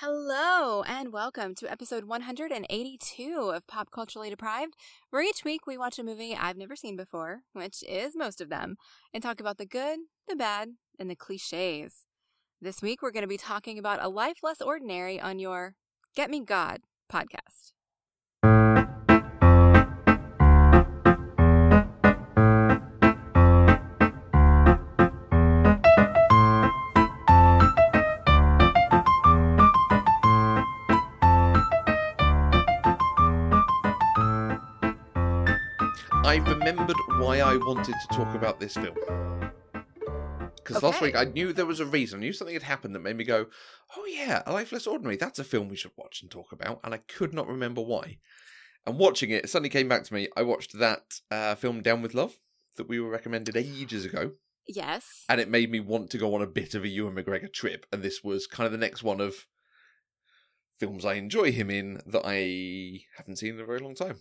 Hello, and welcome to episode 182 of Pop Culturally Deprived, where each week we watch a movie I've never seen before, which is most of them, and talk about the good, the bad, and the cliches. This week we're going to be talking about A Life Less Ordinary on your Get Me God podcast. I remembered why I wanted to talk about this film. Because last week I knew there was a reason. I knew something had happened that made me go, oh yeah, A Life Less Ordinary. That's a film we should watch and talk about. And I could not remember why. And watching it, it suddenly came back to me. I watched that uh, film Down with Love that we were recommended ages ago. Yes. And it made me want to go on a bit of a Ewan McGregor trip. And this was kind of the next one of films I enjoy him in that I haven't seen in a very long time.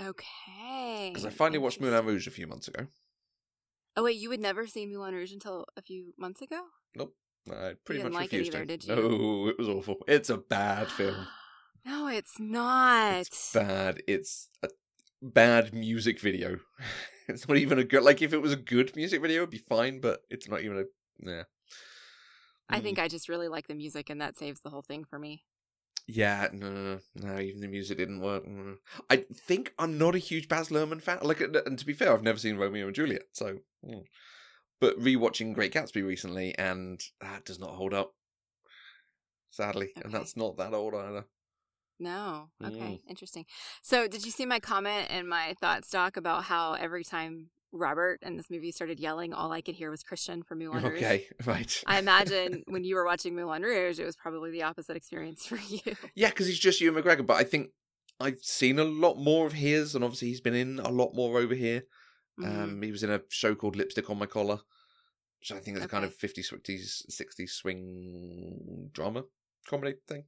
Okay. Because I finally watched. Moulin Rouge a few months ago. Oh, wait, you had never seen Moulin Rouge until a few months ago? Nope, I pretty didn't much like it refused either, did you? No, it was awful. It's a bad film. no, it's not. It's bad. It's a bad music video. It's not even a good. Like if it was a good music video, it'd be fine. But it's not even a. Yeah. I Mm. think I just really like the music, and that saves the whole thing for me. Yeah, no, no, no, even the music didn't work. Mm. I think I'm not a huge Baz Luhrmann fan. Like, and to be fair, I've never seen Romeo and Juliet, so. mm. But rewatching Great Gatsby recently, and that does not hold up. Sadly, and that's not that old either. No. Okay. Mm. Interesting. So, did you see my comment and my thought stock about how every time Robert in this movie started yelling, all I could hear was Christian from Moulin Rouge? Okay, right. I imagine when you were watching Moulin Rouge, it was probably the opposite experience for you. Yeah, because he's just Ewan McGregor, but I think I've seen a lot more of his, and obviously he's been in a lot more over here. Mhm. Um, he was in a show called Lipstick on My Collar, which I think is a kind of 50s, 60s, 60s swing drama comedy thing,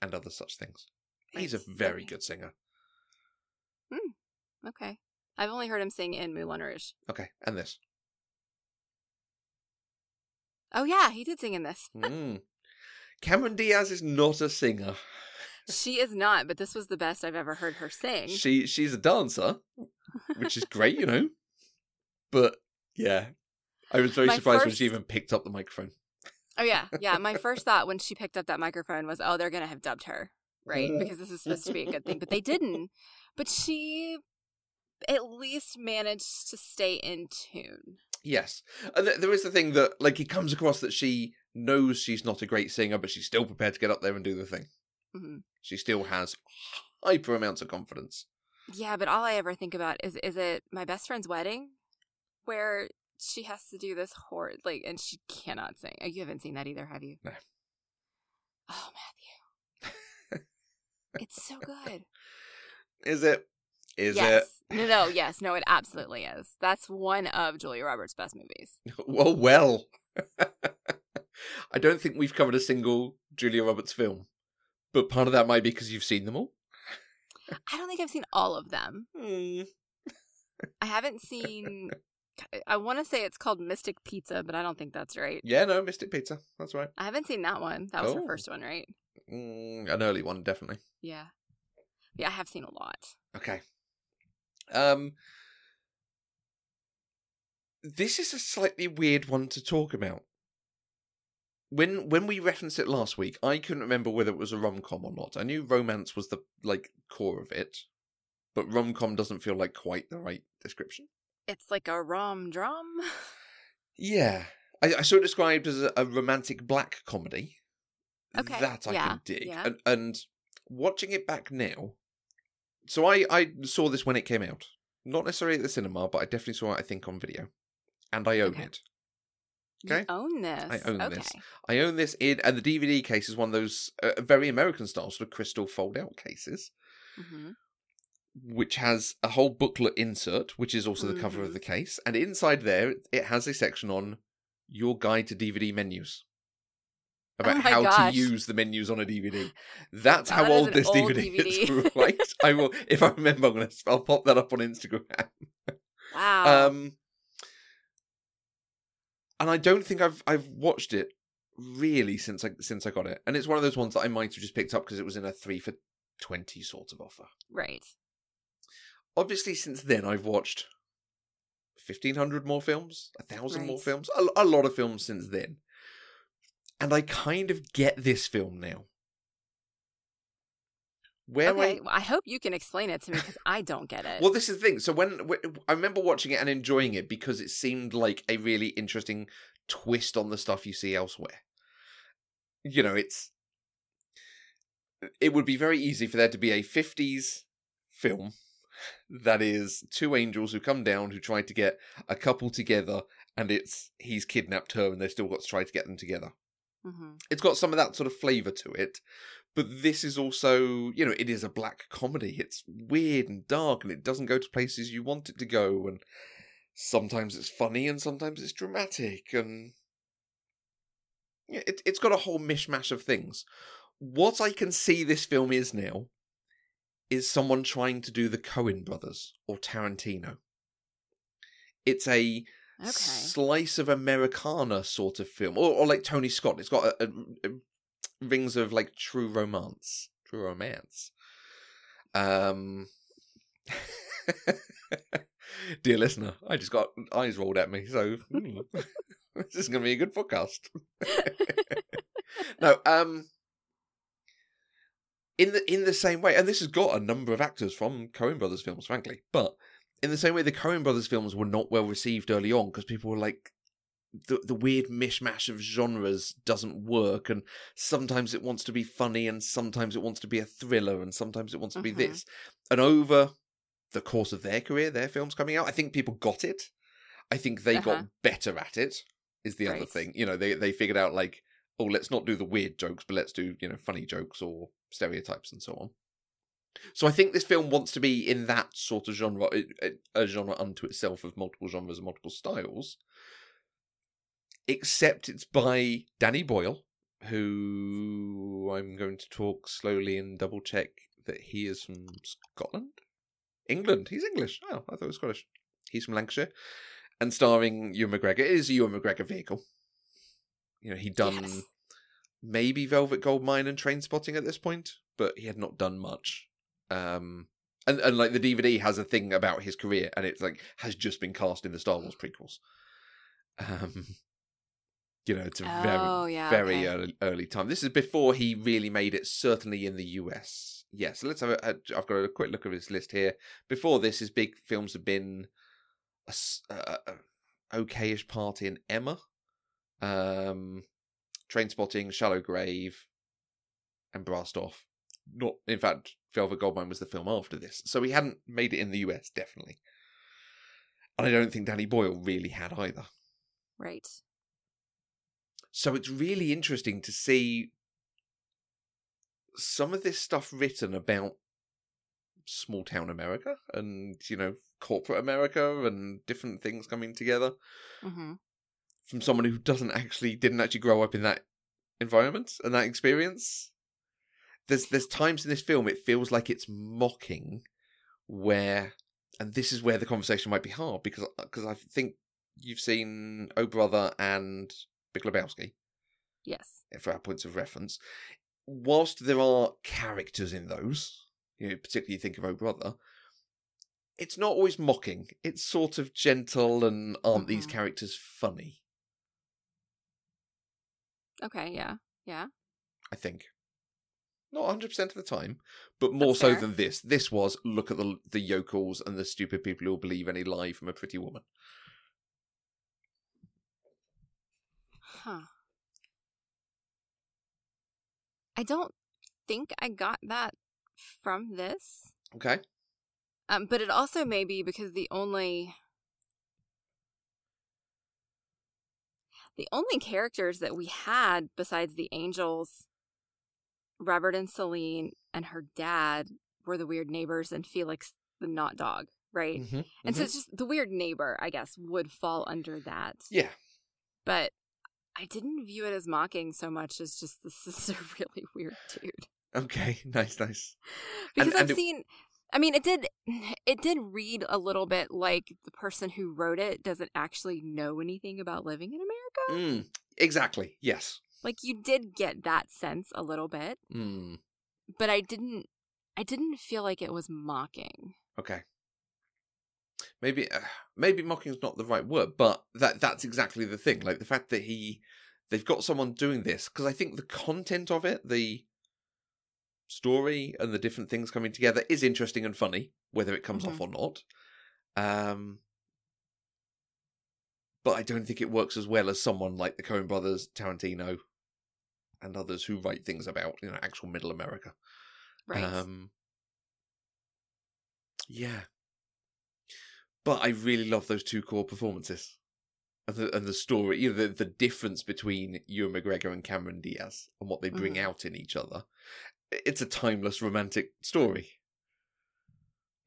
and other such things. He's a very Okay. good singer. Okay. I've only heard him sing in Moulin Rouge. Okay, and this. Oh, yeah, he did sing in this. Mm. Cameron Diaz is not a singer. She is not, but this was the best I've ever heard her sing. She she's a dancer, which is great, you know. But yeah, I was very My surprised when she even picked up the microphone. Oh yeah, yeah. My first thought when she picked up that microphone was, "Oh, they're gonna have dubbed her, right? Because this is supposed to be a good thing." But they didn't. But she at least managed to stay in tune. Yes, and th- there is the thing that like it comes across that she knows she's not a great singer, but she's still prepared to get up there and do the thing. hmm She still has hyper amounts of confidence. Yeah, but all I ever think about is is it my best friend's wedding, where she has to do this horrid like, and she cannot sing. Oh, You haven't seen that either, have you? No. Oh, Matthew, it's so good. Is it? Is yes. No, no, yes, no, it absolutely is. That's one of Julia Roberts' best movies. it? Well, well. I don't think we've covered a single Julia Roberts film, but part of that might be because you've seen them all. I don't think I've seen all of them. Hmm. I haven't seen. I want to say it's called Mystic Pizza, but I don't think that's right. Yeah, no, Mystic Pizza. That's right. I haven't seen that one. That was her Oh. first one, right? Mm, an early one, definitely. Yeah. Yeah, I have seen a lot. Okay. Um This is a slightly weird one to talk about. When when we referenced it last week, I couldn't remember whether it was a rom com or not. I knew romance was the like core of it, but rom com doesn't feel like quite the right description. It's like a rom drum. Yeah. I, I saw it described as a, a romantic black comedy. Okay, That I yeah, can dig. yeah. And, and watching it back now. So I, I saw this when it came out. Not necessarily at the cinema, but I definitely saw it, I think, on video. And I own Okay. it. You Okay. own this. I own okay. this. I own this in, and the DVD case is one of those uh, very American style sort of crystal fold out cases, hmm which has a whole booklet insert, which is also the cover of Mhm. the case. And inside there, it has a section on your guide to DVD menus. About Oh how gosh. to use the menus on a DVD. That's Wow, how old this old DVD, is, right? I will, if I remember, I'm gonna, I'll pop that up on Instagram. Wow. Um, and I don't think I've I've watched it really since I since I got it, and it's one of those ones that I might have just picked up because it was in a three for twenty sort of offer. Right. Obviously, since then I've watched fifteen hundred more films, a thousand more films, a, a lot of films since then, and I kind of get this film now. Where okay. I Well, I hope you can explain it to me because I don't get it. Well, this is the thing. So when, when I remember watching it and enjoying it because it seemed like a really interesting twist on the stuff you see elsewhere. You know, it's it would be very easy for there to be a 50s film that is two angels who come down who try to get a couple together and it's he's kidnapped her and they've still got to try to get them together hmm it's got some of that sort of flavor to it but this is also you know it is a black comedy. It's weird and dark and it doesn't go to places you want it to go and sometimes it's funny and sometimes it's dramatic and it, it's got a whole mishmash of things. What i can see this film is now is someone trying to do the Coen brothers or tarantino. It's a Okay. slice of Americana sort of film, or, or like Tony Scott. It's got a, a, a rings of like true romance, true romance. Um, dear listener, I just got eyes rolled at me, so hmm, this is going to be a good podcast. no, um, in the in the same way, and this has got a number of actors from Coen Brothers films, frankly, but in the same way, the Coen Brothers films were not well received early on because people were like, the the weird mishmash of genres doesn't work, and sometimes it wants to be funny, and sometimes it wants to be a thriller, and sometimes it wants to be Mhm. this. And over the course of their career, their films coming out, I think people got it. I think they Uh-huh. got better at it. Is the other thing, you know, they they figured out like, oh, let's not do the weird jokes, but let's do you know funny jokes or stereotypes and so on. So I think this film wants to be in that sort of genre, a- genre unto itself of multiple genres and multiple styles. Except it's by Danny Boyle, who I'm going to talk slowly and double check that he is from Scotland, England. He's English. Oh, I thought he was Scottish. He's from Lancashire, and starring Ewan McGregor. It is a Ewan McGregor vehicle. You know, he'd done Yes. maybe Velvet Goldmine and Trainspotting at this point, but he had not done much. Um, and and like the DVD has a thing about his career, and it's like has just been cast in the Star Wars prequels. Um, you know, it's a very Oh, yeah, very okay. early, early time. This is before he really made it, certainly in the US. Yes, so let's have a, a. I've got a quick look at his list here. Before this, his big films have been a, a- a- okayish part in Emma, um, Trainspotting, Shallow Grave, and Brassed Off. Not, in fact, Velvet Goldmine was the film after this, so he hadn't made it in the US definitely. And I don't think Danny Boyle really had either. Right. So it's really interesting to see some of this stuff written about small town America and, you know, corporate America and different things coming together hmm from someone who doesn't actually didn't actually grow up in that environment and that experience. There's there's times in this film it feels like it's mocking where and this is where the conversation might be hard because because I think you've seen Oh Brother and Big Lebowski Yes. for our points of reference. Whilst there are characters in those, you know, particularly you think of Oh Brother, it's not always mocking. It's sort of gentle and aren't these Mhm. characters funny? Okay. Yeah. Yeah. I think. Not 100% of the time, but more That's so fair. than this. This was look at the the yokels and the stupid people who'll believe any lie from a pretty woman. Huh. I don't think I got that from this. Okay? Um, but it also may be because the only the only characters that we had besides the angels, Robert and Celine and her dad were the weird neighbors and Felix the not dog, right? Mhm, And so mhm. it's just the weird neighbor, I guess, would fall under that. yeah. But I didn't view it as mocking so much as just this is a really weird dude. Okay. Nice, nice. because and I've it- seen I mean it did it did read a little bit like the person who wrote it doesn't actually know anything about living in America. Mm, exactly. Yes. Like you did get that sense a little bit, Hmm. but I didn't I didn't feel like it was mocking. Okay. Maybe uh, maybe mocking's not the right word, but that that's exactly the thing. Like the fact that he they've got someone doing this because I think the content of it, the story and the different things coming together is interesting and funny, whether it comes off or not. Um but I don't think it works as well as someone like the Coen brothers, Tarantino, and others who write things about, you know, actual middle America. Right. Um, yeah. But I really love those two core performances. And the, and the story, you know, the, the difference between Ewan McGregor and Cameron Diaz and what they bring Mhm. out in each other. It's a timeless romantic story.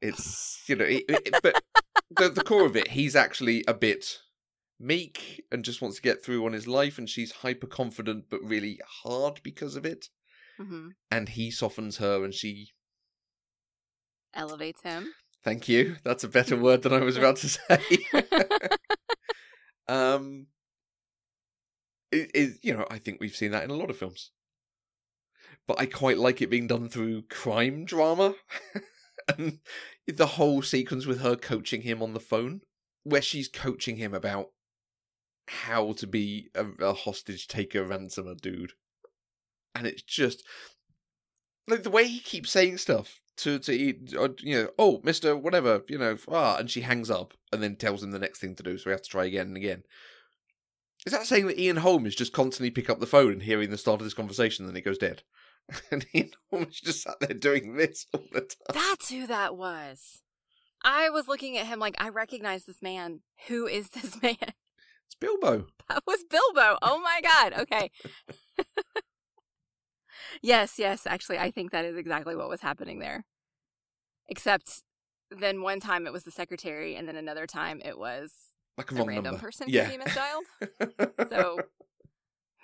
It's, you know, it, it- but the, the core of it, he's actually a bit meek and just wants to get through on his life, and she's hyper confident but really hard because of it. Hmm and he softens her and she Elevates him. thank you. That's a better word than i was about to say. Um it is you know i think we've seen that in a lot of films. But i quite like it being done through crime drama. And the whole sequence with her coaching him on the phone where she's coaching him about how to be a, a hostage taker ransomer dude and it's just like the way he keeps saying stuff to to uh, you know, oh, Mister, whatever, you know, ah, and she hangs up and then tells him the next thing to do, so we have to try again and again. Is that saying that Ian Holm is just constantly pick up the phone and hearing the start of this conversation, and then he goes dead? and Ian Holm is just sat there doing this all the time. That's who that was. I was looking at him like I recognize this man. Who is this man? It's Bilbo. That was Bilbo. Oh my god. Okay. yes, yes, actually I think that is exactly what was happening there. Except then one time it was the secretary and then another time it was Like a a random number. person yeah. he misdialed. So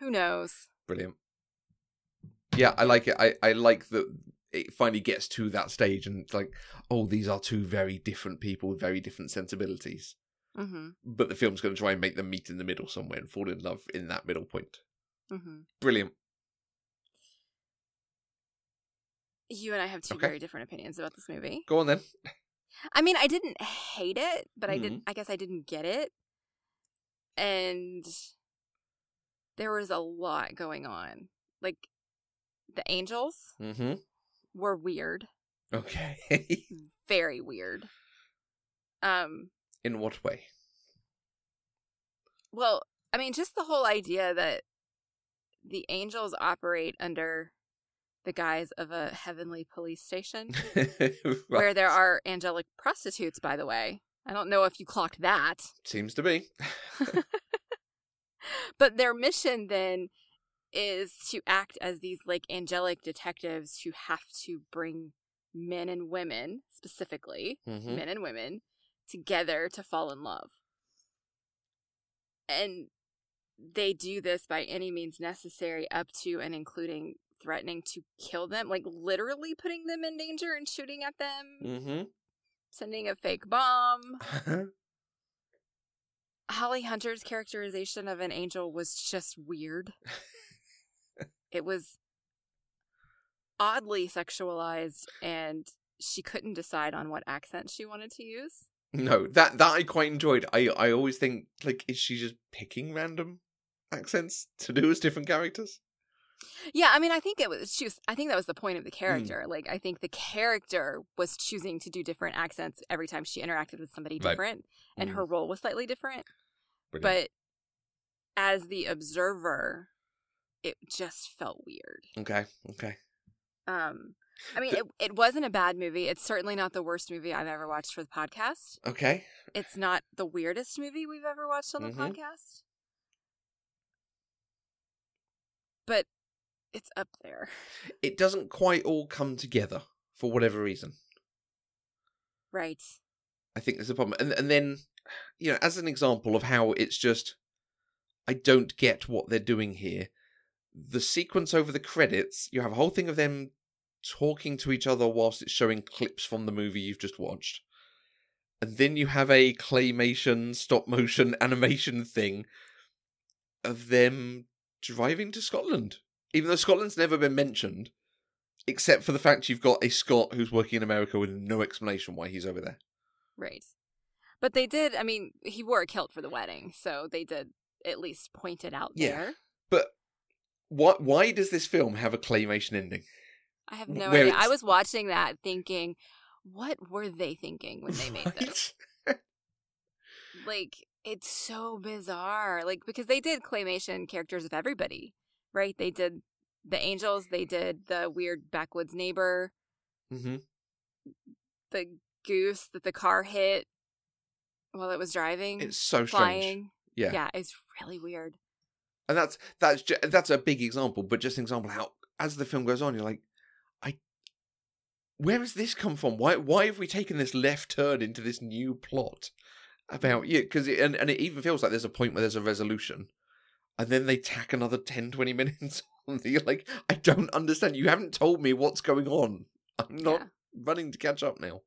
who knows? Brilliant. Yeah, I like it. I, I like that it finally gets to that stage and it's like, oh, these are two very different people with very different sensibilities. Mm-hmm. But the film's going to try and make them meet in the middle somewhere and fall in love in that middle point. Mm-hmm. Brilliant. You and I have two Okay. very different opinions about this movie. Go on then. I mean, I didn't hate it, but I Mhm. didn't. I guess I didn't get it, and there was a lot going on. Like the angels Mm-hmm. were weird, Okay. very weird. Um. In what way? Well, I mean, just the whole idea that the angels operate under the guise of a heavenly police station, where there are angelic prostitutes. By the way, I don't know if you clocked that. Seems to be. but their mission then is to act as these like angelic detectives who have to bring men and women specifically Mm-hmm. men and women together to fall in love and they do this by any means necessary up to and including threatening to kill them like literally putting them in danger and shooting at them Mm-hmm. sending a fake bomb Holly Hunter's characterization of an angel was just weird. it was oddly sexualized and she couldn't decide on what accent she wanted to use. No, that that I quite enjoyed. I I always think like, is she just picking random accents to do as different characters? Yeah, I mean I think it was she was I think that was the point of the character. Like I think the character was choosing to do different accents every time she interacted with somebody Right. different and her role was slightly different. Brilliant. But as the observer, it just felt weird. okay, okay. Um, I mean, The- it, it wasn't a bad movie. It's certainly not the worst movie I've ever watched for the podcast. Okay. It's not the weirdest movie we've ever watched on the Mhm. podcast. But it's up there. It doesn't quite all come together for whatever reason. Right. I think there's a problem. And and then, you know, as an example of how it's just, I don't get what they're doing here. The sequence over the credits, you have a whole thing of them talking to each other whilst it's showing clips from the movie you've just watched. And then you have a claymation, stop motion animation thing of them driving to Scotland, even though Scotland's never been mentioned, except for the fact you've got a Scot who's working in America with no explanation why he's over there. Right. But they did, I mean, he wore a kilt for the wedding, so they did at least point it out Yeah. there. But why why does this film have a claymation ending? I have no idea. I was watching that thinking, what were they thinking when they made this? Like, it's so bizarre. Like, because they did claymation characters of everybody, right? They did the angels, they did the weird backwoods neighbor, hmm the goose that the car hit while it was driving, It's so strange. Yeah. Yeah, it's really weird. and that's that's ju- that's a big example, but just an example how as the film goes on, you're like, where has this come from? Why why have we taken this left turn into this new plot about you? Because and and it even feels like there's a point where there's a resolution, and then they tack another 10, 20 minutes on. You're like, I don't understand. You haven't told me what's going on. I'm not Yeah. running to catch up now.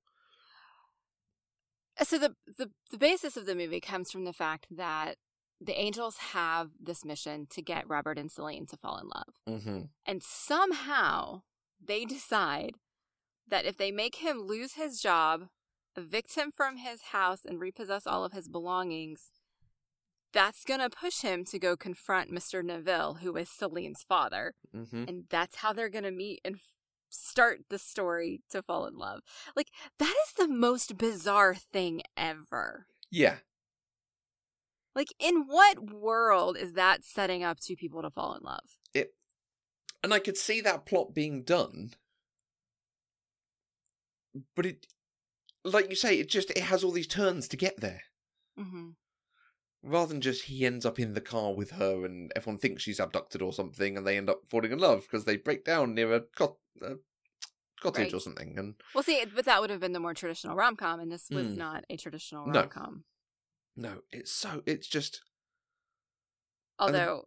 So the, the the basis of the movie comes from the fact that the angels have this mission to get Robert and Celine to fall in love. Mm-hmm. And somehow they decide that if they make him lose his job, evict him from his house, and repossess all of his belongings, that's going to push him to go confront Mr. Neville, who is Celine's father. Mm-hmm. And that's how they're going to meet and start the story to fall in love. Like, that is the most bizarre thing ever. Yeah. Like, in what world is that setting up two people to fall in love? It. and I could see that plot being done, but it, like you say, it just it has all these turns to get there. Mm-hmm. Rather than just he ends up in the car with her and everyone thinks she's abducted or something, and they end up falling in love because they break down near a, cot- a cottage or something. And Well, see, but that would have been the more traditional rom com, and this was Mm. not a traditional rom com. no, it's so it's just Although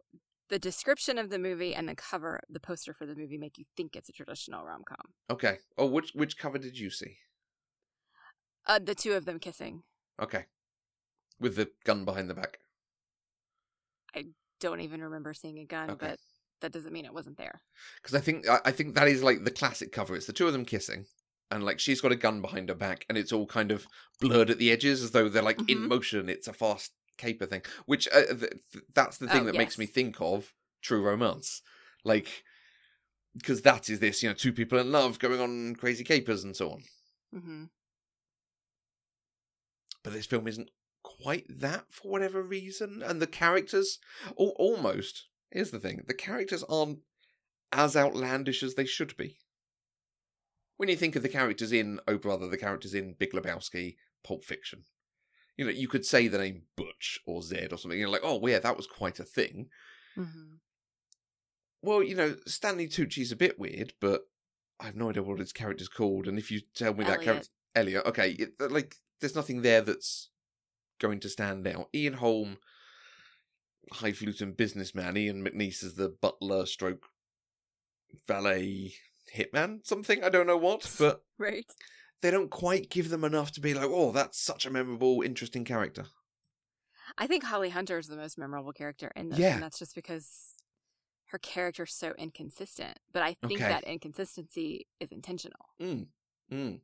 the description of the movie and the cover, the poster for the movie, make you think it's a traditional rom com. okay. Oh, which which cover did you see? Uh, the two of them kissing. Okay, with the gun behind the back. I don't even remember seeing a gun, Okay. but that doesn't mean it wasn't there. because I think I, think that is like the classic cover. It's the two of them kissing, and like she's got a gun behind her back, and it's all kind of blurred at the edges as though they're like in Mhm. motion. It's a fast caper thing, which uh, th- th- that's the thing Oh, that makes me think of true romance, like because that is this you know two people in love going on crazy capers and so on. hmm But this film isn't quite that for whatever reason, and the characters al- almost. Here's the thing: the characters aren't as outlandish as they should be. When you think of the characters in Oh Brother, the characters in Big Lebowski, Pulp Fiction, you know, you could say the name Butch or Zed or something. You're like, oh, yeah, that was quite a thing. hmm Well, you know, Stanley Tucci's a bit weird, but I have no idea what his character's called. And if you tell me that character, Elliot, okay, it, like there's nothing there that's going to stand out. Ian Holm, highfalutin businessman. Ian McNeice is the butler, stroke valet hitman, something I don't know what, but Right. They don't quite give them enough to be like, oh, that's such a memorable, interesting character. I think Holly Hunter is the most memorable character in this, Yeah. and that's just because her character's so inconsistent. But I think Okay. that inconsistency is intentional. Mm. Mm.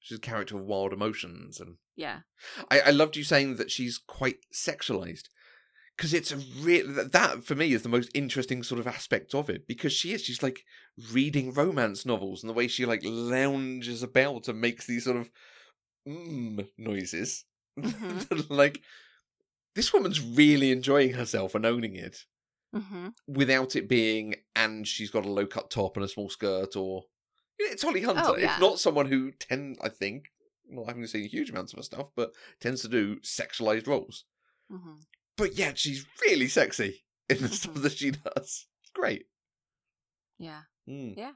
She's a character of wild emotions and Yeah. I, I loved you saying that she's quite sexualized because it's a real that, for me is the most interesting sort of aspect of it because she is she's like reading romance novels and the way she like lounges about and makes these sort of mm noises Mhm. like this woman's really enjoying herself and owning it hmm without it being and she's got a low cut top and a small skirt or it's Holly Hunter. Oh, yeah. It's not someone who tend I think well I haven't having seen huge amounts of her stuff, but tends to do sexualized roles. hmm But yet she's really sexy in the stuff that she does. It's great. Yeah. Mm. Yeah.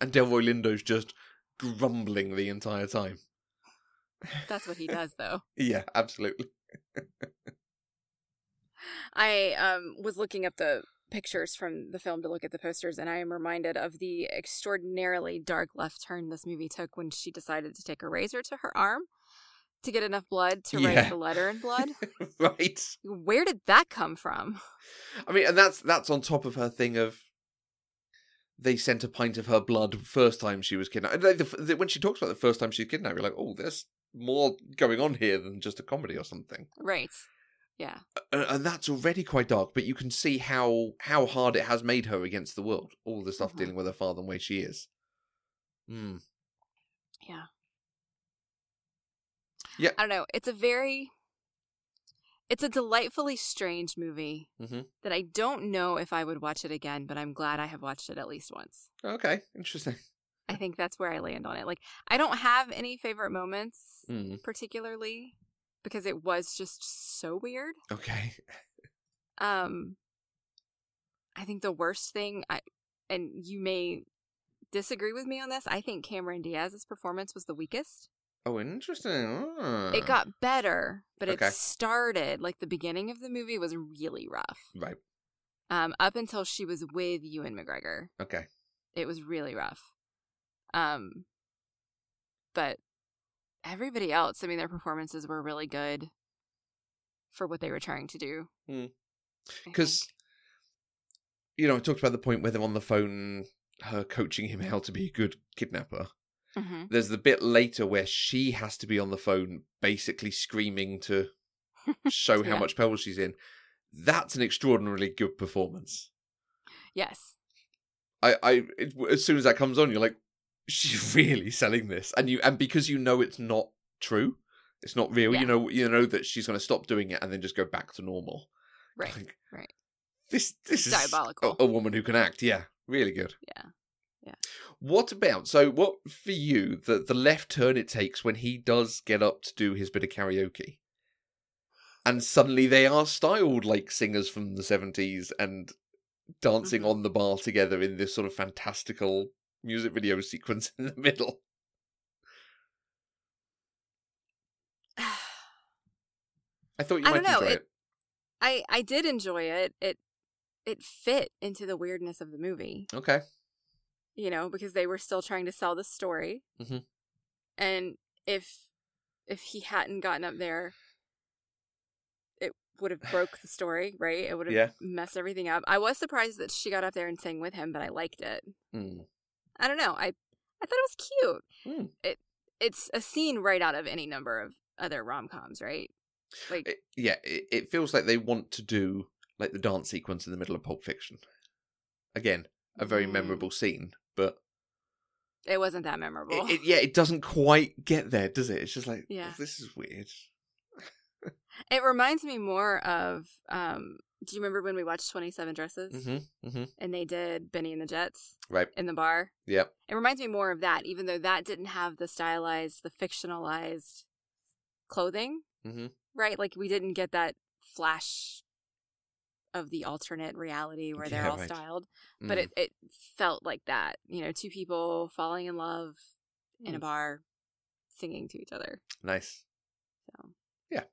And Delroy Lindo's just grumbling the entire time. That's what he does, though. Yeah, absolutely. I um was looking up the pictures from the film to look at the posters, and I am reminded of the extraordinarily dark left turn this movie took when she decided to take a razor to her arm to get enough blood to Yeah. write the letter in blood. right. Where did that come from? I mean, and that's that's on top of her thing of they sent a pint of her blood first time she was kidnapped. They- the- the- When she talks about the first time she was kidnapped, you're like, oh, there's more going on here than just a comedy or something. Right. Yeah. And, and that's already quite dark, but you can see how how hard it has made her against the world. All the stuff Mhm. dealing with her father and where she is. Mm. Yeah. Yeah. I don't know. It's a very it's a delightfully strange movie Mhm. that I don't know if I would watch it again, but I'm glad I have watched it at least once. Okay, interesting. I think that's where I land on it. Like I don't have any favorite moments Mm. particularly because it was just so weird. Okay. Um I think the worst thing I and you may disagree with me on this, I think Cameron Diaz's performance was the weakest. Oh, interesting. Ah. It got better, but Okay. it started like the beginning of the movie was really rough. right. Um, up until she was with Ewan McGregor, Okay. it was really rough. Um, but everybody else, I mean, their performances were really good for what they were trying to do. Hmm. Because think. you know, I talked about the point where they're on the phone, her coaching him how to be a good kidnapper. Mhm. There's the bit later where she has to be on the phone, basically screaming to show how much peril she's in. That's an extraordinarily good performance. yes, I, I, it, as soon as that comes on, you're like, she's really selling this, and you, and because you know it's not true, it's not real. Yeah. You know, you know that she's going to stop doing it and then just go back to normal. right, Like, right. This, this is Diabolical. A, a woman who can act. Yeah, really good. Yeah. Yeah. What about so? What for you? The the left turn it takes when he does get up to do his bit of karaoke, and suddenly they are styled like singers from the seventies and dancing Mhm. on the bar together in this sort of fantastical music video sequence in the middle. I thought you I might don't know, enjoy it- I I did enjoy it. It it fit into the weirdness of the movie. Okay. You know, because they were still trying to sell the story. Mhm. And if if he hadn't gotten up there, it would have broke the story, right? It would have Yeah. messed everything up. I was surprised that she got up there and sang with him, but I liked it. Mm. I don't know. I I thought it was cute. Mm. It it's a scene right out of any number of other rom coms, right? Like It- yeah, it, it feels like they want to do like the dance sequence in the middle of Pulp Fiction. Again, a very Mm. memorable scene, but it wasn't that memorable. it, it, yeah, it doesn't quite get there, does it? It's just like, Yeah. oh, this is weird. It reminds me more of um do you remember when we watched 27 Dresses Mm-hmm. Mm-hmm. and they did Bennie and the Jets Right. in the bar? Yep. It reminds me more of that, even though that didn't have the stylized, the fictionalized clothing, Mm-hmm. right? Like we didn't get that flash of the alternate reality where they're Yeah, all right. styled, Mm. but it, it felt like that. You know, two people falling in love in a Mm. bar, singing to each other. nice. So yeah,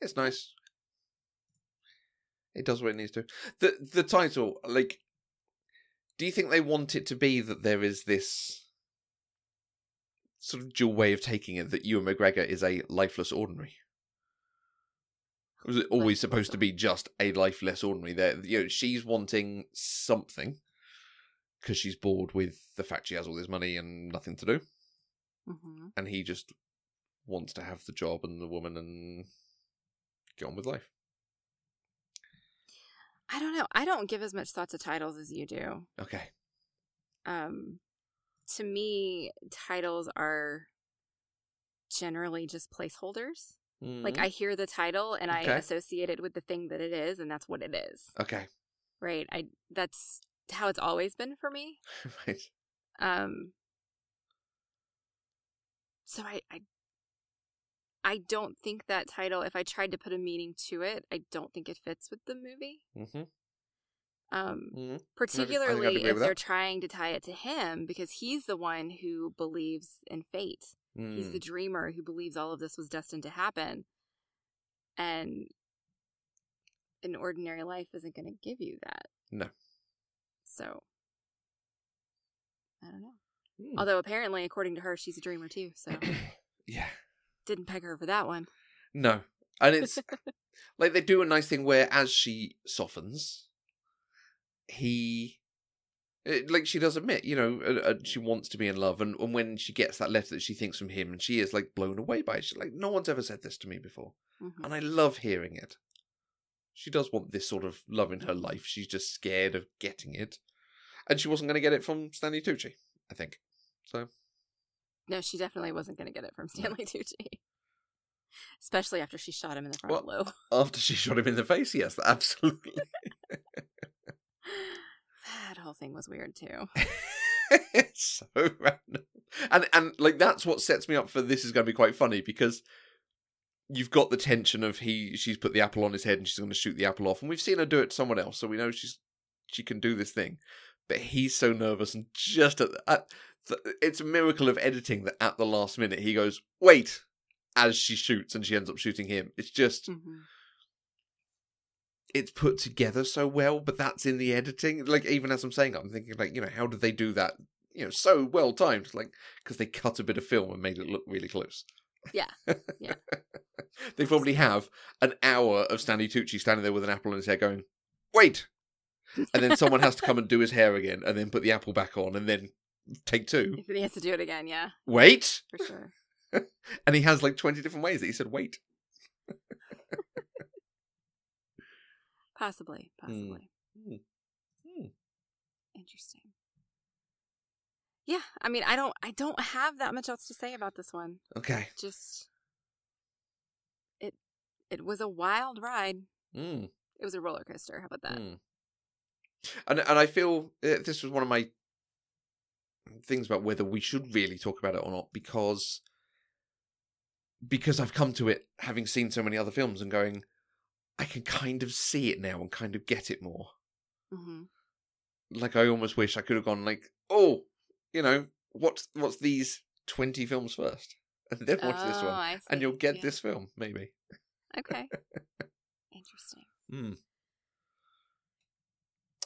It's nice. It does what it needs to. The the title, like, do you think they want it to be that there is this sort of dual way of taking it that Ewan McGregor is a lifeless ordinary? Was it always supposed to be just a lifeless ordinary? There, you know, she's wanting something because she's bored with the fact she has all this money and nothing to do, hmm and he just wants to have the job and the woman and get on with life. I don't know. I don't give as much thought to titles as you do. Okay. um to me titles are generally just placeholders like Mhm. i hear the title and i associate it with the thing that it is and that's what it is Okay. right i that's how it's always been for me right. um so i i i don't think that title if i tried to put a meaning to it i don't think it fits with the movie Mm-hmm. um Mm-hmm. particularly if they're that. trying to tie it to him because he's the one who believes in fate he's Mm. the dreamer who believes all of this was destined to happen and an ordinary life isn't going to give you that No. so i don't know Mm. although apparently according to her she's a dreamer too so yeah. Didn't peg her for that one. No, and it's like they do a nice thing where as she softens, he. It- Like she does admit, you know, uh, uh, she wants to be in love, and, and when she gets that letter that she thinks from him, and she is like blown away by it. She's like, "No one's ever said this to me before," Mhm. and I love hearing it. She does want this sort of love in her life. She's just scared of getting it, and she wasn't going to get it from Stanley Tucci, I think. So No, she definitely wasn't going to get it from Stanley Tucci. Especially after she shot him in the front Well- lobe. after she shot him in the face, yes, absolutely. Whole thing was weird too. it's so random. And and like that's what sets me up for this is going to be quite funny because you've got the tension of he she's put the apple on his head and she's going to shoot the apple off and we've seen her do it to someone else so we know she's she can do this thing but he's so nervous and just at, at it's a miracle of editing that at the last minute he goes wait as she shoots and she ends up shooting him it's just Mhm. It's put together so well, but that's in the editing. Like even as I'm saying, it, I'm thinking like, you know, how did they do that? You know, so well timed. Like because they cut a bit of film and made it look really close. Yeah. Yeah. they probably have an hour of Stanley Tucci standing there with an apple in his hair, going, "Wait," and then someone has to come and do his hair again, and then put the apple back on, and then take two. He has to do it again, yeah, Wait, for sure. and he has like twenty different ways that he said wait. Possibly, possibly. Hmm. Hmm. Interesting. Yeah, I mean, I don't, I don't have that much else to say about this one. Okay. Just, it, it was a wild ride. Mm. It was a roller coaster. How about that? Mm. And and I feel uh, this was one of my things about whether we should really talk about it or not because because I've come to it having seen so many other films and going I can kind of see it now and kind of get it more. hmm Like I almost wish I could have gone like, oh, you know, what's what's these twenty films first, and then watch this one, and you'll get Yeah. this film maybe. Okay. Interesting. Mm.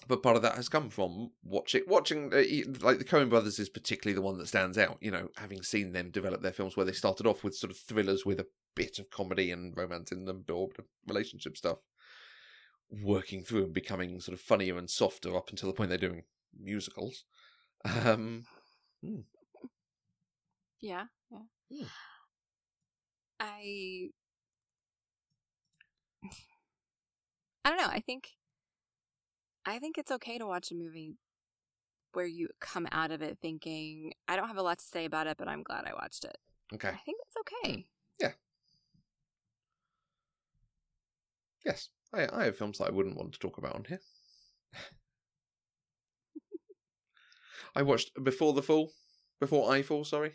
But part of that has come from watching, watching uh, like the Coen Brothers is particularly the one that stands out. You know, having seen them develop their films where they started off with sort of thrillers with a bit of comedy and romance in them, or bit of relationship stuff, working through and becoming sort of funnier and softer up until the point they're doing musicals. Um, Yeah. Yeah. Hmm. I. I don't know. I think. I think it's okay to watch a movie where you come out of it thinking, I don't have a lot to say about it, but I'm glad I watched it. okay, I think that's okay. Yes, I, I have films that I wouldn't want to talk about on here. I watched Before the Fall, Before I Fall, sorry.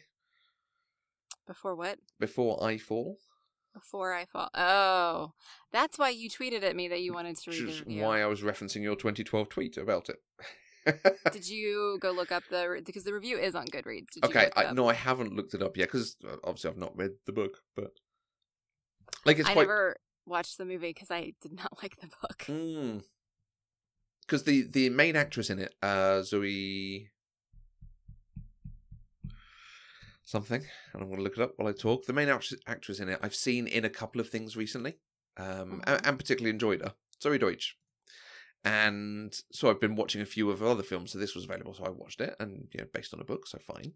Before what? Before I Fall. Before I fall. Oh, that's why you tweeted at me that you wanted to Which read is the review. why I was referencing your 2012 tweet about it. Did you go look up the because the review is on Goodreads? Did okay, I, no, I haven't looked it up yet because uh, obviously I've not read the book, but like it's I quite never watched the movie because I did not like the book. because the the main actress in it, uh, Zoe something, and I'm going to look it up while I talk. The main actress, actress in it, I've seen in a couple of things recently, um, Mhm. and, and particularly enjoyed her. Zoey Deutch. And so I've been watching a few of her other films, so this was available, so I watched it, and you know, based on a book, so fine.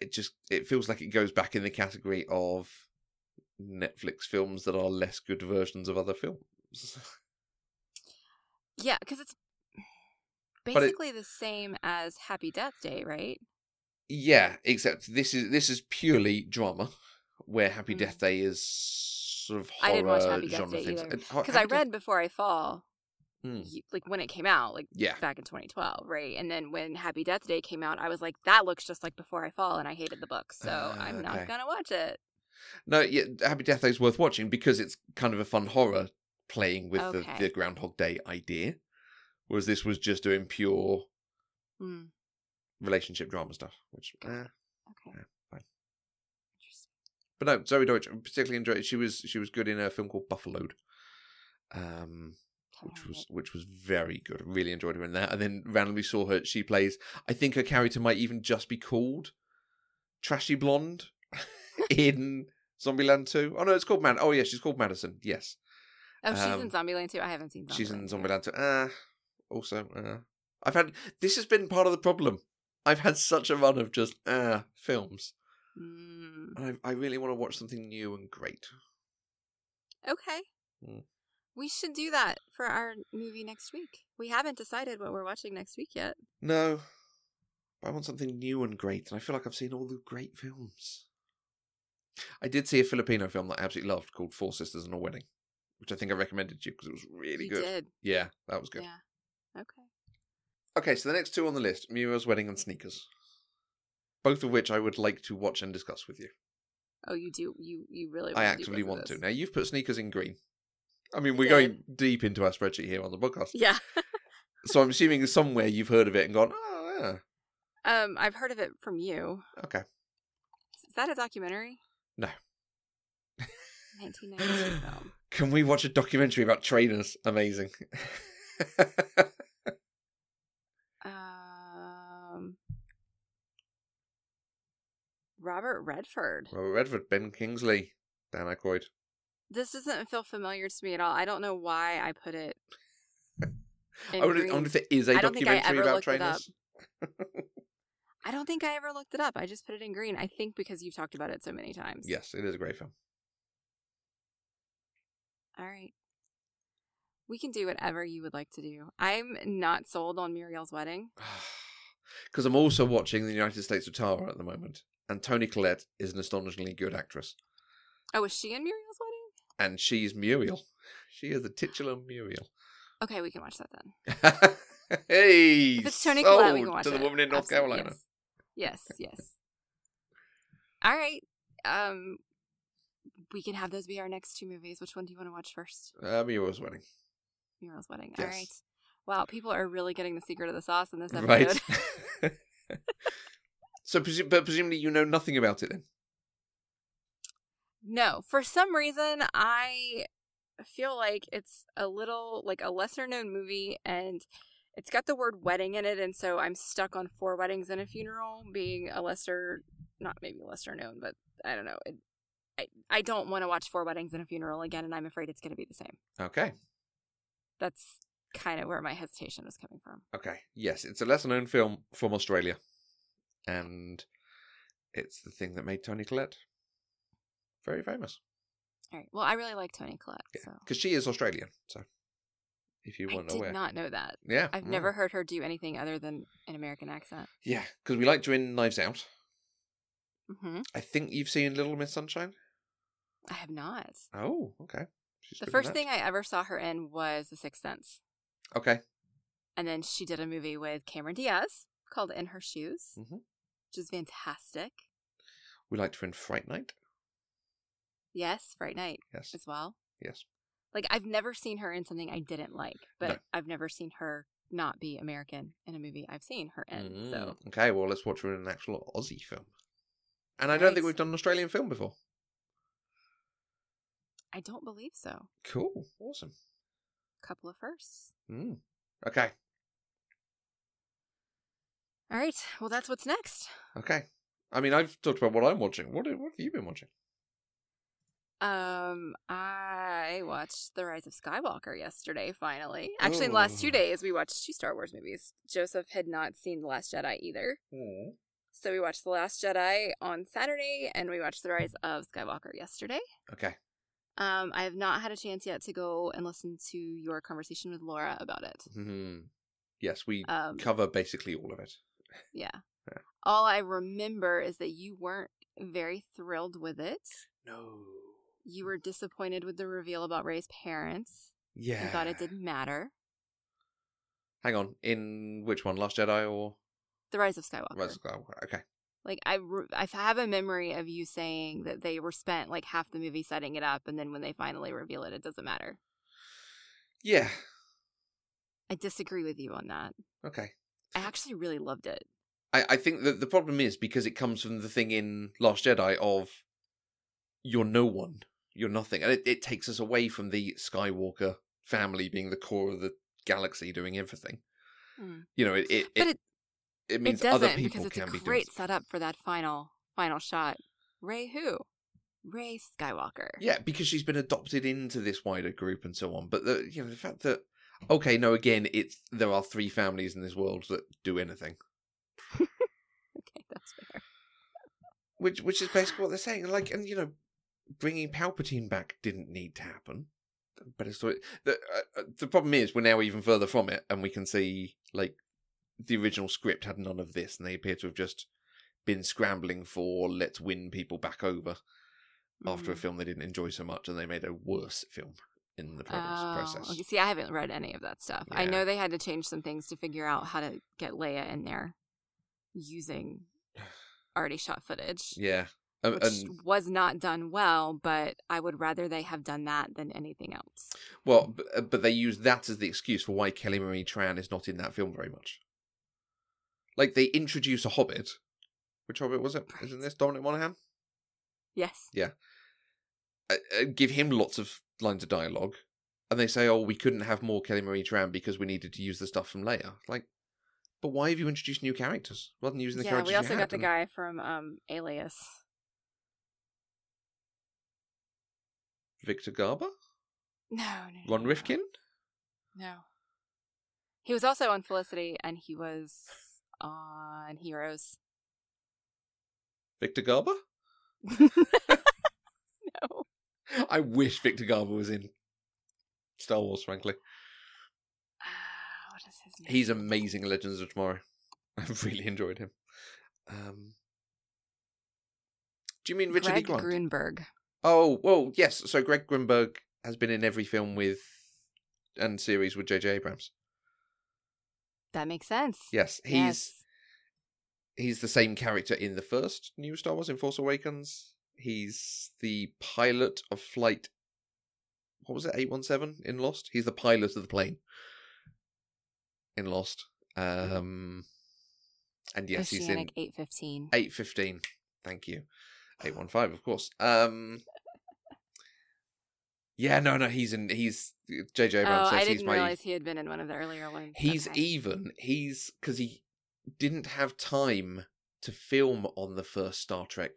It just it feels like it goes back in the category of Netflix films that are less good versions of other films. Yeah, because it's But it- basically the same as Happy Death Day, right? Yeah, except this is this is purely drama, where Happy Mm. Death Day is sort of I horror didn't watch Happy Death genre Day things. Because I Happy Death- read Before I Fall, Y- like when it came out, like Yeah, back in 2012, right? And then when Happy Death Day came out, I was like, that looks just like Before I Fall, and I hated the book, so Ah, I'm okay. not gonna watch it. no, yeah, Happy Death Day is worth watching because it's kind of a fun horror playing with Okay. the, the Groundhog Day idea, whereas this was just doing pure Hmm. relationship drama stuff. Which, eh. Okay. Yeah, fine. But no, Zoey Deutch I particularly enjoyed. it. She was she was good in a film called Buffaloed. Um, which was which was very good. I really enjoyed her in that. And then randomly saw her. She plays. I think her character might even just be called trashy blonde in Zombieland 2. Oh no, it's called Mad. Oh yeah, she's called Madison. Yes, Oh, she's Um, in Zombieland too. I haven't seen. Zombieland she's in. Zombieland 2. Ah, also, uh, I've had this has been part of the problem. I've had such a run of just ah films, Mm, and I, I really want to watch something new and great. okay. Mm. We should do that for our movie next week. We haven't decided what we're watching next week yet. No, but I want something new and great, and I feel like I've seen all the great films. I did see a Filipino film that I absolutely loved called Four Sisters and a Wedding, which I think I recommended to you because it was really you good. did. Yeah, that was good. Yeah. Okay. Okay, so the next two on the list Muriel's Wedding and Sneakers. Both of which I would like to watch and discuss with you. Oh, you do. You you really. I actively want to. Now, you've put Sneakers in green. I mean, we're going deep into our spreadsheet here on the podcast. Yeah. So I'm assuming somewhere you've heard of it and gone, oh, yeah. Um, I've heard of it from you. Okay. Is that a documentary? No. 1992 film. Can we watch a documentary about trainers? Amazing. Um, Robert Redford. Robert Redford, Ben Kingsley, Dan Aykroyd. This doesn't feel familiar to me at all. I don't know why I put it. I wonder, I wonder if there is a I don't think I documentary ever about looked it up. trainers. I don't think I ever looked it up. I just put it in green. I think because you've talked about it so many times. Yes, it is a great film. All right. We can do whatever you would like to do. I'm not sold on Muriel's wedding. Because I'm also watching The United States of Tara at the moment, and Toni Collette is an astonishingly good actress. Oh, is she in Muriel's wedding? And she's Muriel. She is the titular Muriel. Okay, we can watch that then. hey! If it's Toni Collette, we can watch To the it. woman in North Absolutely, Carolina. Yes, yes, yes. All right. Um, we can have those be our next two movies. Which one do you want to watch first? Uh, Muriel's wedding. Muriel's wedding. All Yes. right. Wow, people are really getting the secret of the sauce in this episode. Right. so, but presumably you know nothing about it then? No, for some reason, I feel like it's a little like a lesser known movie and it's got the word wedding in it. And so I'm stuck on Four Weddings and a Funeral being a lesser, not maybe lesser known, but I don't know. It, I, I don't want to watch Four Weddings and a Funeral again, and I'm afraid it's going to be the same. Okay. That's kind of where my hesitation was coming from. Okay. Yes, it's a lesser known film from Australia. And it's the thing that made Toni Collette very famous. All right. Well, I really like Toni Collette, so Because she is Australian. So, if you I weren't did aware. not know that. Yeah. I've never heard her do anything other than an American accent. Yeah, because we liked her in Knives Out. hmm I think you've seen Little Miss Sunshine. I have not. Oh, okay. She's The first thing I ever saw her in was The Sixth Sense. Okay. And then she did a movie with Cameron Diaz called In Her Shoes, Mhm. which is fantastic. We liked her in Fright Night. Yes, Fright Night Yes. as well. Yes. Like, I've never seen her in something I didn't like, but No. I've never seen her not be American in a movie I've seen her in. So, Mm, Okay, well, let's watch her in an actual Aussie film. And I don't think we've done an Australian film before. I don't believe so. Cool. Awesome. Couple of firsts. Mm. Okay. All right. Well, that's what's next. Okay. I mean, I've talked about what I'm watching. What, what have you been watching? Um, I watched The Rise of Skywalker yesterday, finally. Actually, in the last two days, we watched two Star Wars movies. Joseph had not seen The Last Jedi either. Mm. So we watched The Last Jedi on Saturday, and we watched The Rise of Skywalker yesterday. Okay. Um, I have not had a chance yet to go and listen to your conversation with Laura about it. hmm Yes, we Um, cover basically all of it. yeah. Yeah. All I remember is that you weren't very thrilled with it. No. You were disappointed with the reveal about Rey's parents. Yeah. You thought it didn't matter. Hang on. In which one? Last Jedi or The Rise of Skywalker. Rise of Skywalker? Okay. Like I, re- I have a memory of you saying that they were spent like half the movie setting it up, and then when they finally reveal it, it doesn't matter. Yeah. I disagree with you on that. Okay. I actually really loved it. I, I think that the problem is because it comes from the thing in Last Jedi of you're no one, you're nothing, and it, it takes us away from the Skywalker family being the core of the galaxy, doing everything. Hmm. You know, it it But it, it it it means doesn't other people because it's a be great doing. setup for that final final shot. Rey who? Rey Skywalker. Yeah, because she's been adopted into this wider group and so on. But the you know the fact that okay, no, again, it's there are three families in this world that do anything, Okay, that's fair. which which is basically what they're saying. Like, and you know, bringing Palpatine back didn't need to happen. Better story. The uh, uh, the problem is we're now even further from it, and we can see like the original script had none of this, and they appear to have just been scrambling for let's win people back over after a Mm. film they didn't enjoy so much, and they made a worse film in the progress, Oh, process. okay. See, I haven't read any of that stuff. I know they had to change some things to figure out how to get Leia in there using already shot footage, Yeah, Um, which and was not done well. But I would rather they have done that than anything else. well, but, uh, but they use that as the excuse for why Kelly Marie Tran is not in that film very much. Like they introduce a Hobbit. Which Hobbit was it? Isn't this Dominic Monaghan? Yes. uh, uh, give him lots of lines of dialogue, and they say, "Oh, we couldn't have more Kelly Marie Tran because we needed to use the stuff from Leia." Like, but why have you introduced new characters rather than using the yeah, characters we also got the guy from um, Alias. Victor Garber, No, no, Ron no, Rifkin. No. He was also on Felicity, and he was on Heroes. Victor Garber. no. I wish Victor Garber was in Star Wars. Frankly, Ah, what is his name? he's amazing. in Legends of Tomorrow. I've really enjoyed him. Um, do you mean Richard E. Greg Grant? Grunberg. Oh, well, yes. So Greg Grunberg has been in every film with and series with J.J. Abrams. That makes sense. Yes, he's Yes. he's the same character in the first new Star Wars in Force Awakens. He's the pilot of flight. What was it? Eight one seven in Lost. He's the pilot of the plane in Lost. Um, and yes, he's in Oceanic 815. eight fifteen. Thank you. Eight one five, of course. Um. Yeah, no, no, he's in. He's J.J. Oh, Abrams I says he's didn't my. realize he had been in one of the earlier ones. He's Okay. even. He's because he didn't have time to film on the first Star Trek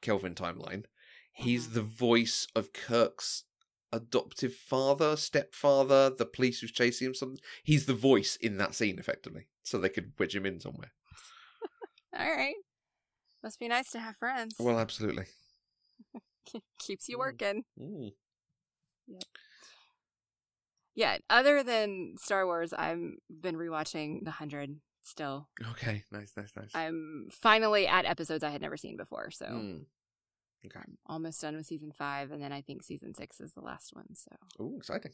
Kelvin timeline. He's Mhm. the voice of Kirk's adoptive father, stepfather, the police who's chasing him. Something. He's the voice in that scene, effectively, so they could wedge him in somewhere. All right. Must be nice to have friends. Well, absolutely. Keeps you Mm. working. Mm. Yeah. Other than Star Wars, I've been rewatching The Hundred still. Okay, nice, nice, nice. I'm finally at episodes I had never seen before, so Mm. Okay. I'm almost done with season five, and then I think season six is the last one. So Oh, exciting.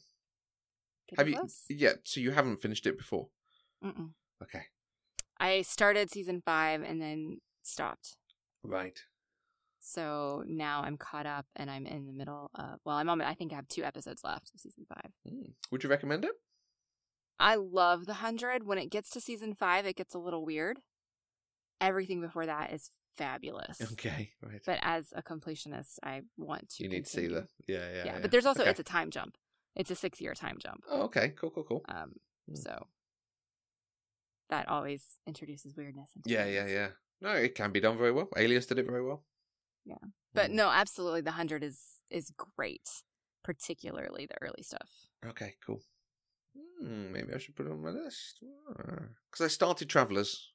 Have you? close. Yeah. So you haven't finished it before? Mm-mm. Okay. I started season five and then stopped. Right. So now I'm caught up, and I'm in the middle of. Well, I'm on. I think I have two episodes left of season five. Mm. Would you recommend it? I love the hundred. When it gets to season five, it gets a little weird. Everything before that is fabulous. Okay. Right. But as a completionist, I want to. you need to see the. Yeah, yeah. Yeah, but there's also Okay. it's a time jump. It's a six year time jump. Oh, okay. Cool. Cool. Cool. Um, Mm. so that always introduces weirdness. Into Yeah, yeah, yeah. No, it can be done very well. Alias did it very well. Yeah, but Mm. no, absolutely, the hundred is is great, particularly the early stuff. Okay. Cool. Hmm, maybe I should put it on my list because I started Travelers.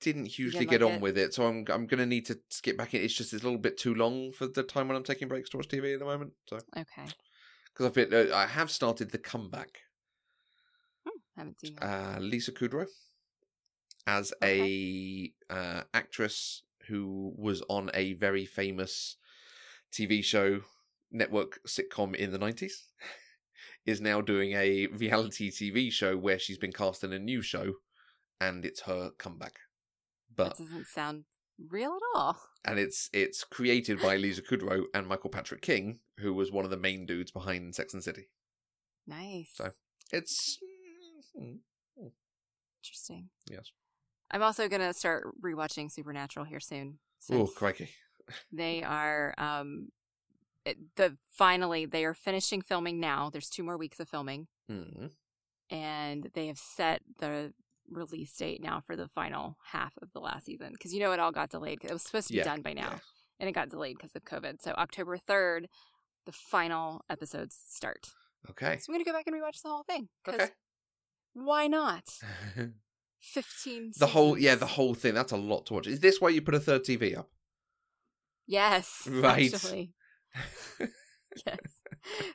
Didn't hugely get like on it? with it, so I'm I'm gonna need to skip back in. It's just it's a little bit too long for the time when I'm taking breaks to watch TV at the moment. So Okay, because I've been, uh, I have started the comeback. haven't seen it. uh, Lisa Kudrow as a uh, actress who was on a very famous TV show network sitcom in the 90s is now doing a reality TV show where she's been cast in a new show and it's her comeback but that doesn't sound real at all. and it's it's created by Lisa Kudrow and Michael Patrick King who was one of the main dudes behind Sex and City Nice. So, it's mm, Interesting. yes I'm also gonna start rewatching Supernatural here soon. oh crikey They are um, it, the finally they are finishing filming now. There's two more weeks of filming, mm. and they have set the release date now for the final half of the last season because you know it all got delayed. It was supposed to be Yeah, done by now, yeah. and it got delayed because of COVID. So October third, the final episodes start. Okay. So I'm gonna go back and rewatch the whole thing. Okay. Why not? Fifteen. the whole yeah, the whole thing. That's a lot to watch. Is this why you put a third TV up? Yes. Right. Yes.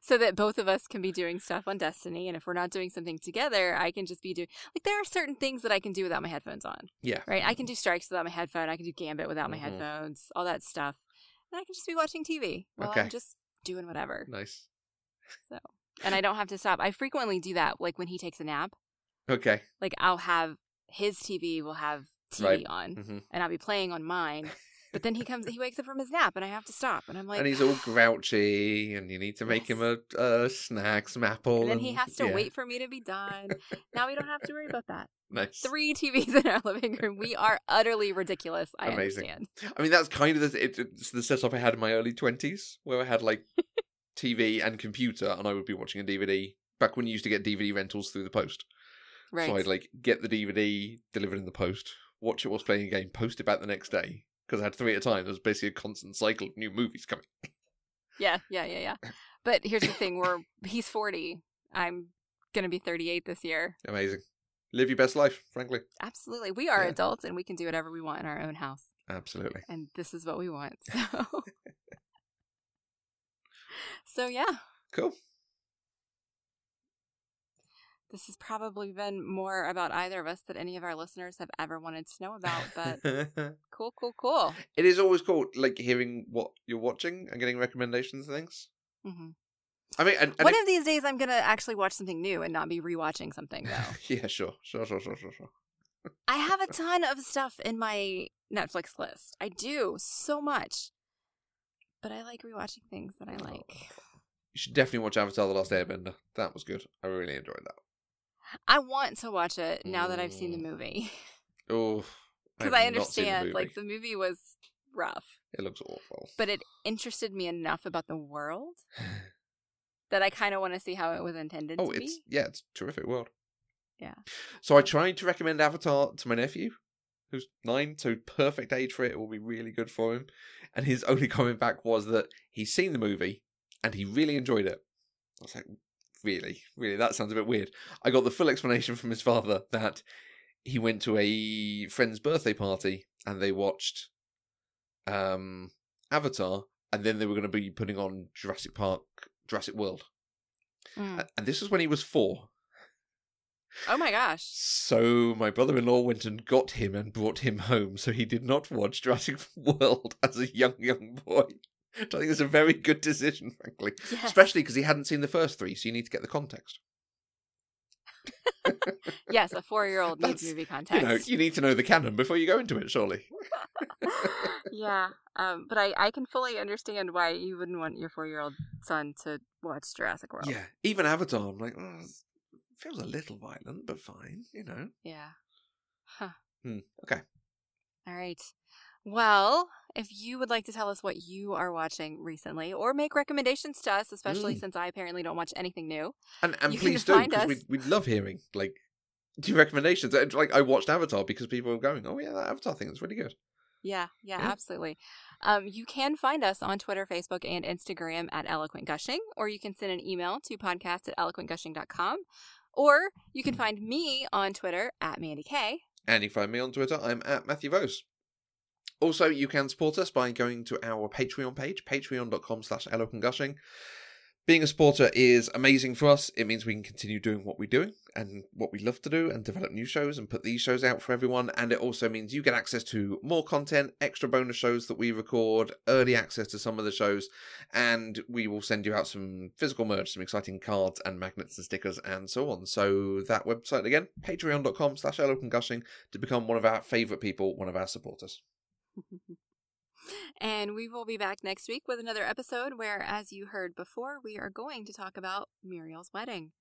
So that both of us can be doing stuff on Destiny, and if we're not doing something together, I can just be doing like there are certain things that I can do without my headphones on. Yeah. Right. I can do strikes without my headphone. I can do Gambit without my Mhm. headphones. All that stuff, and I can just be watching TV while Okay. I'm just doing whatever. Nice. So, and I don't have to stop. I frequently do that, like when he takes a nap. Okay. Like I'll have his TV will have TV Right. on, hmm and I'll be playing on mine. But then he comes, he wakes up from his nap, and I have to stop, and I'm like, and he's all grouchy, and you need to make him a, a snack, some apple. and then he has to yeah. wait for me to be done. now we don't have to worry about that. Nice. Three TVs in our living room. We are utterly ridiculous. I Amazing. understand. I mean, that's kind of the, it, it's the setup I had in my early twenties, where I had like TV and computer, and I would be watching a DVD. Back when you used to get DVD rentals through the post, Right. so I'd like get the DVD delivered in the post, watch it whilst playing a game, post it back the next day because I had three at a time. There was basically a constant cycle of new movies coming. yeah, yeah, yeah, yeah. But here's the thing: we're he's 40. I'm gonna be 38 this year. Amazing. Live your best life, frankly. Absolutely, we are Yeah. adults, and we can do whatever we want in our own house. Absolutely. And this is what we want. So, so yeah, Cool. This has probably been more about either of us than any of our listeners have ever wanted to know about. But cool, cool, cool. it is always cool, like hearing what you're watching and getting recommendations and things. hmm I mean, and, and One if- of these days, I'm gonna actually watch something new and not be rewatching something though. yeah, sure, sure, sure, sure, sure, sure. I have a ton of stuff in my Netflix list. I do so much, but I like rewatching things that I like. You should definitely watch Avatar: The Last Airbender. That was good. I really enjoyed that. I want to watch it now that I've seen the Mm. movie Oh, because I understand like the movie was rough, it looks awful. but it interested me enough about the world that I kind of want to see how it was intended oh, to it's be. yeah, it's a terrific world. Yeah. So I tried to recommend Avatar to my nephew, who's nine, so perfect age for it. It will be really good for him. And his only comment back was that he's seen the movie and he really enjoyed it. I was like, really, really, that sounds a bit weird. I got the full explanation from his father that he went to a friend's birthday party and they watched um Avatar, and then they were going to be putting on Jurassic Park, Jurassic World, Mm. And this was when he was four. Oh my gosh! So my brother-in-law went and got him and brought him home, so he did not watch Jurassic World as a young young boy. I think it's a very good decision, frankly, Yes. especially because he hadn't seen the first three, so you need to get the context. yes, a four-year-old needs movie You context. know, you need to know the canon before you go into it, surely. yeah, um, but I, I can fully understand why you wouldn't want your four year old son to watch Jurassic World. Yeah, even Avatar, I'm like, oh, feels a little violent, but fine, you know. Yeah. Huh. Hmm, okay. All right. Well, if you would like to tell us what you are watching recently or make recommendations to us, especially Mm. since I apparently don't watch anything new, And and please do because us- we'd, we'd love hearing like your recommendations. Like I watched Avatar because people were going, oh yeah, that Avatar thing is really good. Yeah, yeah, Yeah. absolutely. Um, you can find us on Twitter, Facebook, and Instagram at Eloquent Gushing, or you can send an email to podcast at eloquentgushing.com, or you can find me on Twitter at Mandy K. And you find me on Twitter. I'm at Matthew Vose. Also, you can support us by going to our Patreon page, patreon.com slash eloquentgushing. Being a supporter is amazing for us. It means we can continue doing what we're doing and what we love to do and develop new shows and put these shows out for everyone. And it also means you get access to more content, extra bonus shows that we record, early access to some of the shows, and we will send you out some physical merch, some exciting cards and magnets and stickers and so on. So that website again, patreon.com slash eloquentgushing to become one of our favourite people, one of our supporters. And we will be back next week with another episode where, as you heard before, we are going to talk about Muriel's wedding.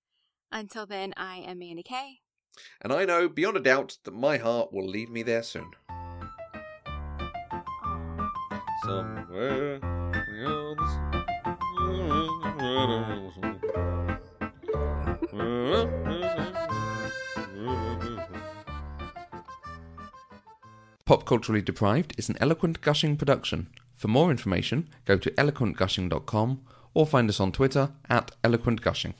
Until then, I am Mandy K. And I know beyond a doubt that my heart will lead me there soon. Somewhere beyond Pop Culturally Deprived is an Eloquent Gushing production. For more information, go to eloquentgushing.com or find us on Twitter at eloquentgushing.